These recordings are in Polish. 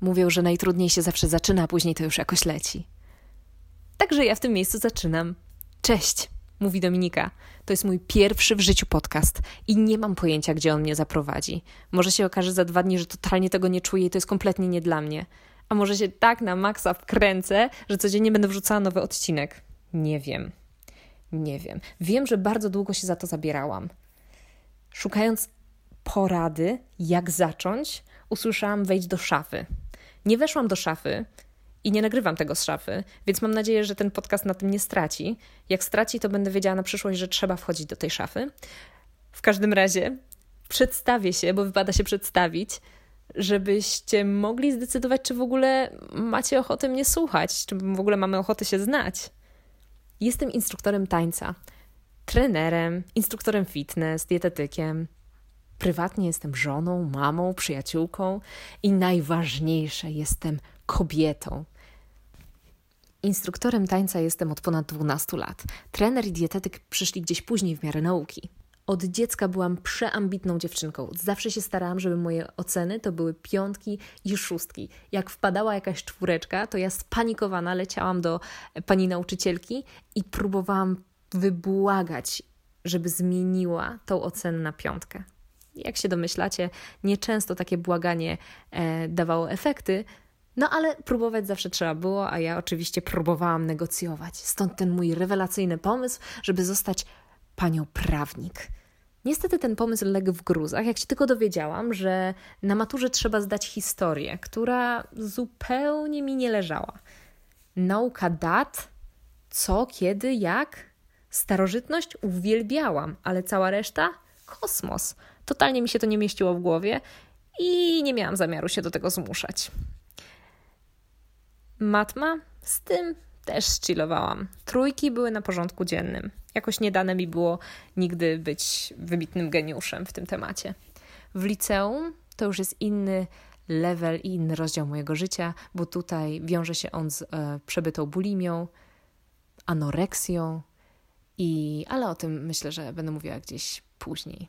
Mówią, że najtrudniej się zawsze zaczyna, a później to już jakoś leci. Także ja w tym miejscu zaczynam. Cześć, mówi Dominika. To jest mój pierwszy w życiu podcast i nie mam pojęcia, gdzie on mnie zaprowadzi. Może się okaże za dwa dni, że totalnie tego nie czuję i to jest kompletnie nie dla mnie. A może się tak na maksa wkręcę, że codziennie będę wrzucała nowy odcinek. Nie wiem. Nie wiem. Wiem, że bardzo długo się za to zabierałam. Szukając porady, jak zacząć, usłyszałam wejść do szafy. Nie weszłam do szafy i nie nagrywam tego z szafy, więc mam nadzieję, że ten podcast na tym nie straci. Jak straci, to będę wiedziała na przyszłość, że trzeba wchodzić do tej szafy. W każdym razie przedstawię się, bo wypada się przedstawić, żebyście mogli zdecydować, czy w ogóle macie ochotę mnie słuchać, czy w ogóle mamy ochotę się znać. Jestem instruktorem tańca, trenerem, instruktorem fitness, dietetykiem. Prywatnie jestem żoną, mamą, przyjaciółką i najważniejsze, jestem kobietą. Instruktorem tańca jestem od ponad 12 lat. Trener i dietetyk przyszli gdzieś później w miarę nauki. Od dziecka byłam przeambitną dziewczynką. Zawsze się starałam, żeby moje oceny to były piątki i szóstki. Jak wpadała jakaś czwóreczka, to ja spanikowana leciałam do pani nauczycielki i próbowałam wybłagać, żeby zmieniła tą ocenę na piątkę. Jak się domyślacie, nieczęsto takie błaganie e, dawało efekty, no ale próbować zawsze trzeba było, a ja oczywiście próbowałam negocjować. Stąd ten mój rewelacyjny pomysł, żeby zostać panią prawnik. Niestety ten pomysł legł w gruzach, jak się tylko dowiedziałam, że na maturze trzeba zdać historię, która zupełnie mi nie leżała. Nauka dat, co, kiedy, jak. Starożytność uwielbiałam, ale cała reszta kosmos. Totalnie mi się to nie mieściło w głowie i nie miałam zamiaru się do tego zmuszać. Matma z tym też chillowałam. Trójki były na porządku dziennym. Jakoś nie dane mi było nigdy być wybitnym geniuszem w tym temacie. W liceum to już jest inny level i inny rozdział mojego życia, bo tutaj wiąże się on z e, przebytą bulimią, anoreksją, i, ale o tym myślę, że będę mówiła gdzieś później.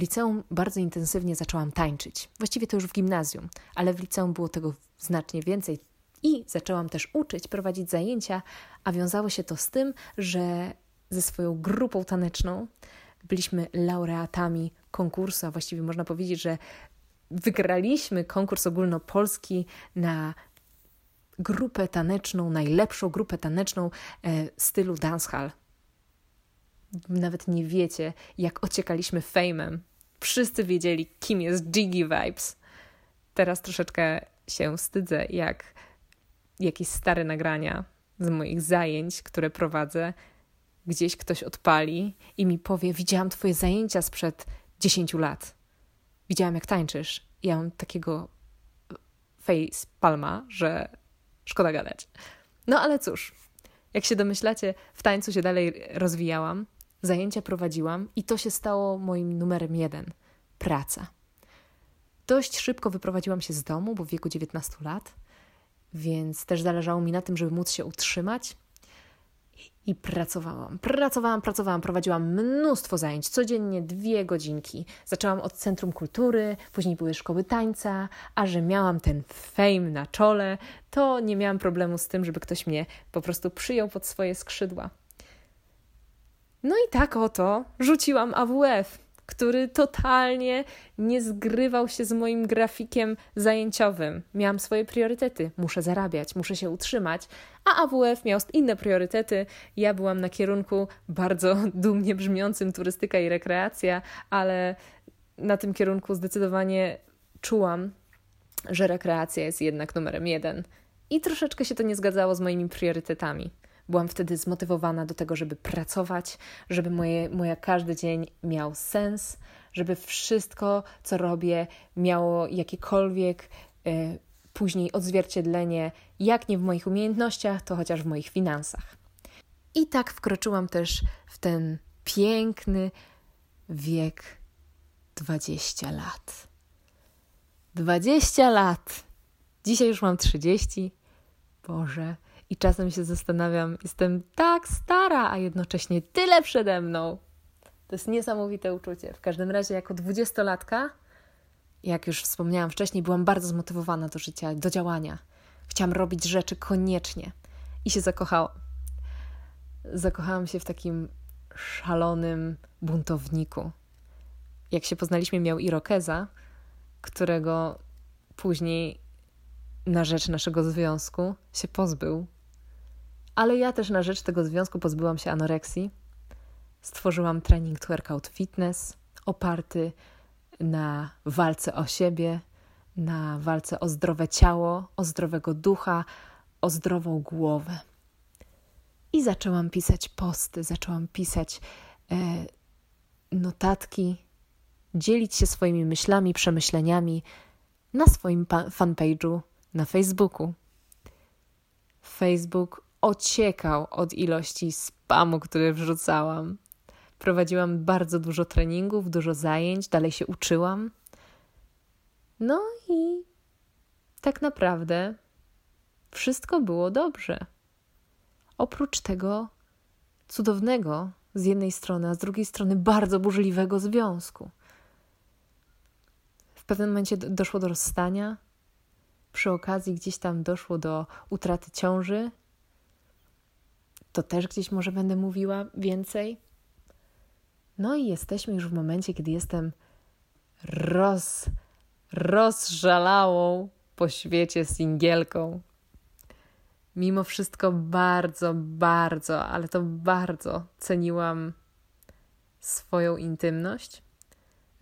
W liceum bardzo intensywnie zaczęłam tańczyć. Właściwie to już w gimnazjum, ale w liceum było tego znacznie więcej. I zaczęłam też uczyć, prowadzić zajęcia, a wiązało się to z tym, że ze swoją grupą taneczną byliśmy laureatami konkursu, a właściwie można powiedzieć, że wygraliśmy konkurs ogólnopolski na grupę taneczną, najlepszą grupę taneczną e, stylu dancehall. Nawet nie wiecie, jak ociekaliśmy fejmem. Wszyscy wiedzieli, kim jest Jiggy Vibes. Teraz troszeczkę się wstydzę, jak jakieś stare nagrania z moich zajęć, które prowadzę, gdzieś ktoś odpali i mi powie: Widziałam Twoje zajęcia sprzed 10 lat. Widziałam, jak tańczysz. I ja mam takiego face palma, że szkoda gadać. No ale cóż, jak się domyślacie, w tańcu się dalej rozwijałam, zajęcia prowadziłam i to się stało moim numerem jeden praca. Dość szybko wyprowadziłam się z domu, bo w wieku 19 lat więc też zależało mi na tym, żeby móc się utrzymać. I pracowałam, pracowałam, pracowałam, prowadziłam mnóstwo zajęć, codziennie dwie godzinki. Zaczęłam od Centrum Kultury, później były szkoły tańca, a że miałam ten fame na czole, to nie miałam problemu z tym, żeby ktoś mnie po prostu przyjął pod swoje skrzydła. No i tak oto rzuciłam AWF który totalnie nie zgrywał się z moim grafikiem zajęciowym. Miałam swoje priorytety. Muszę zarabiać, muszę się utrzymać, a AWF miał inne priorytety. Ja byłam na kierunku bardzo dumnie brzmiącym turystyka i rekreacja, ale na tym kierunku zdecydowanie czułam, że rekreacja jest jednak numerem jeden. I troszeczkę się to nie zgadzało z moimi priorytetami. Byłam wtedy zmotywowana do tego, żeby pracować, żeby moje, moja każdy dzień miał sens, żeby wszystko, co robię, miało jakiekolwiek y, później odzwierciedlenie, jak nie w moich umiejętnościach, to chociaż w moich finansach. I tak wkroczyłam też w ten piękny wiek 20 lat. 20 lat! Dzisiaj już mam 30. Boże, i czasem się zastanawiam, jestem tak stara, a jednocześnie tyle przede mną. To jest niesamowite uczucie. W każdym razie, jako dwudziestolatka, jak już wspomniałam wcześniej, byłam bardzo zmotywowana do życia, do działania. Chciałam robić rzeczy koniecznie i się zakochałam. Zakochałam się w takim szalonym buntowniku. Jak się poznaliśmy, miał Irokeza, którego później na rzecz naszego związku się pozbył. Ale ja też na rzecz tego związku pozbyłam się anoreksji. Stworzyłam trening workout fitness oparty na walce o siebie, na walce o zdrowe ciało, o zdrowego ducha, o zdrową głowę. I zaczęłam pisać posty, zaczęłam pisać e, notatki, dzielić się swoimi myślami, przemyśleniami na swoim fanpage'u na Facebooku. Facebook ociekał od ilości spamu, który wrzucałam. Prowadziłam bardzo dużo treningów, dużo zajęć, dalej się uczyłam. No i tak naprawdę wszystko było dobrze. Oprócz tego cudownego z jednej strony, a z drugiej strony bardzo burzliwego związku. W pewnym momencie doszło do rozstania. Przy okazji gdzieś tam doszło do utraty ciąży. To też gdzieś może będę mówiła więcej. No i jesteśmy już w momencie, kiedy jestem roz, rozżalałą po świecie singielką. Mimo wszystko bardzo, bardzo, ale to bardzo ceniłam swoją intymność.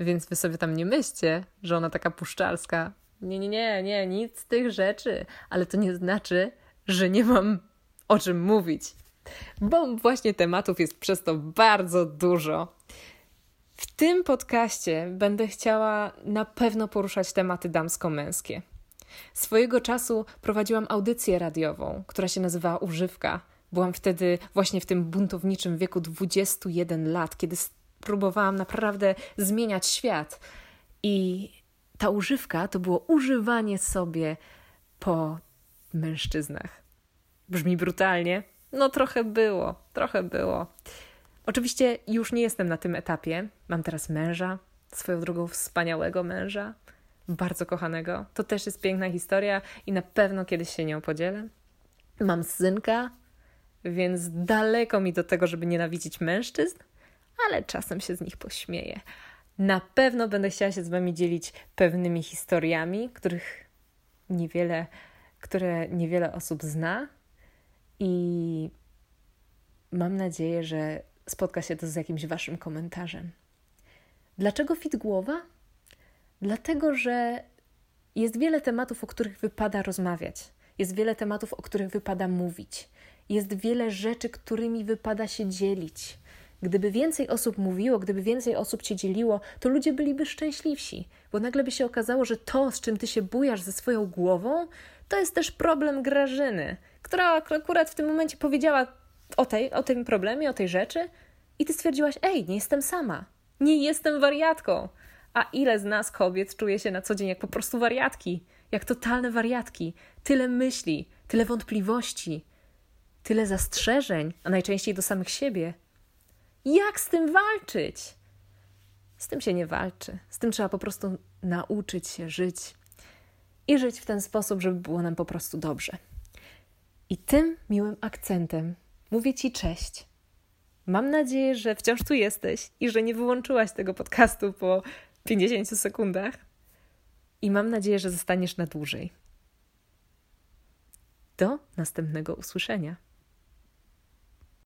Więc wy sobie tam nie myślcie, że ona taka puszczalska. Nie, nie, nie, nie, nic z tych rzeczy. Ale to nie znaczy, że nie mam o czym mówić. Bo właśnie tematów jest przez to bardzo dużo. W tym podcaście będę chciała na pewno poruszać tematy damsko-męskie. Swojego czasu prowadziłam audycję radiową, która się nazywała Używka. Byłam wtedy właśnie w tym buntowniczym wieku 21 lat, kiedy próbowałam naprawdę zmieniać świat. I ta używka to było używanie sobie po mężczyznach. Brzmi brutalnie? No trochę było, trochę było. Oczywiście już nie jestem na tym etapie. Mam teraz męża, swoją drogą wspaniałego męża, bardzo kochanego. To też jest piękna historia i na pewno kiedyś się nią podzielę. Mam synka, więc daleko mi do tego, żeby nienawidzić mężczyzn, ale czasem się z nich pośmieję. Na pewno będę chciała się z Wami dzielić pewnymi historiami, których niewiele, które niewiele osób zna, i mam nadzieję, że spotka się to z jakimś Waszym komentarzem. Dlaczego fit głowa? Dlatego, że jest wiele tematów, o których wypada rozmawiać, jest wiele tematów, o których wypada mówić, jest wiele rzeczy, którymi wypada się dzielić. Gdyby więcej osób mówiło, gdyby więcej osób cię dzieliło, to ludzie byliby szczęśliwsi, bo nagle by się okazało, że to, z czym ty się bujasz ze swoją głową, to jest też problem Grażyny, która akurat w tym momencie powiedziała o, tej, o tym problemie, o tej rzeczy, i ty stwierdziłaś: Ej, nie jestem sama, nie jestem wariatką. A ile z nas kobiet czuje się na co dzień jak po prostu wariatki, jak totalne wariatki? Tyle myśli, tyle wątpliwości, tyle zastrzeżeń, a najczęściej do samych siebie. Jak z tym walczyć? Z tym się nie walczy. Z tym trzeba po prostu nauczyć się żyć i żyć w ten sposób, żeby było nam po prostu dobrze. I tym miłym akcentem mówię Ci cześć. Mam nadzieję, że wciąż tu jesteś i że nie wyłączyłaś tego podcastu po 50 sekundach. I mam nadzieję, że zostaniesz na dłużej. Do następnego usłyszenia.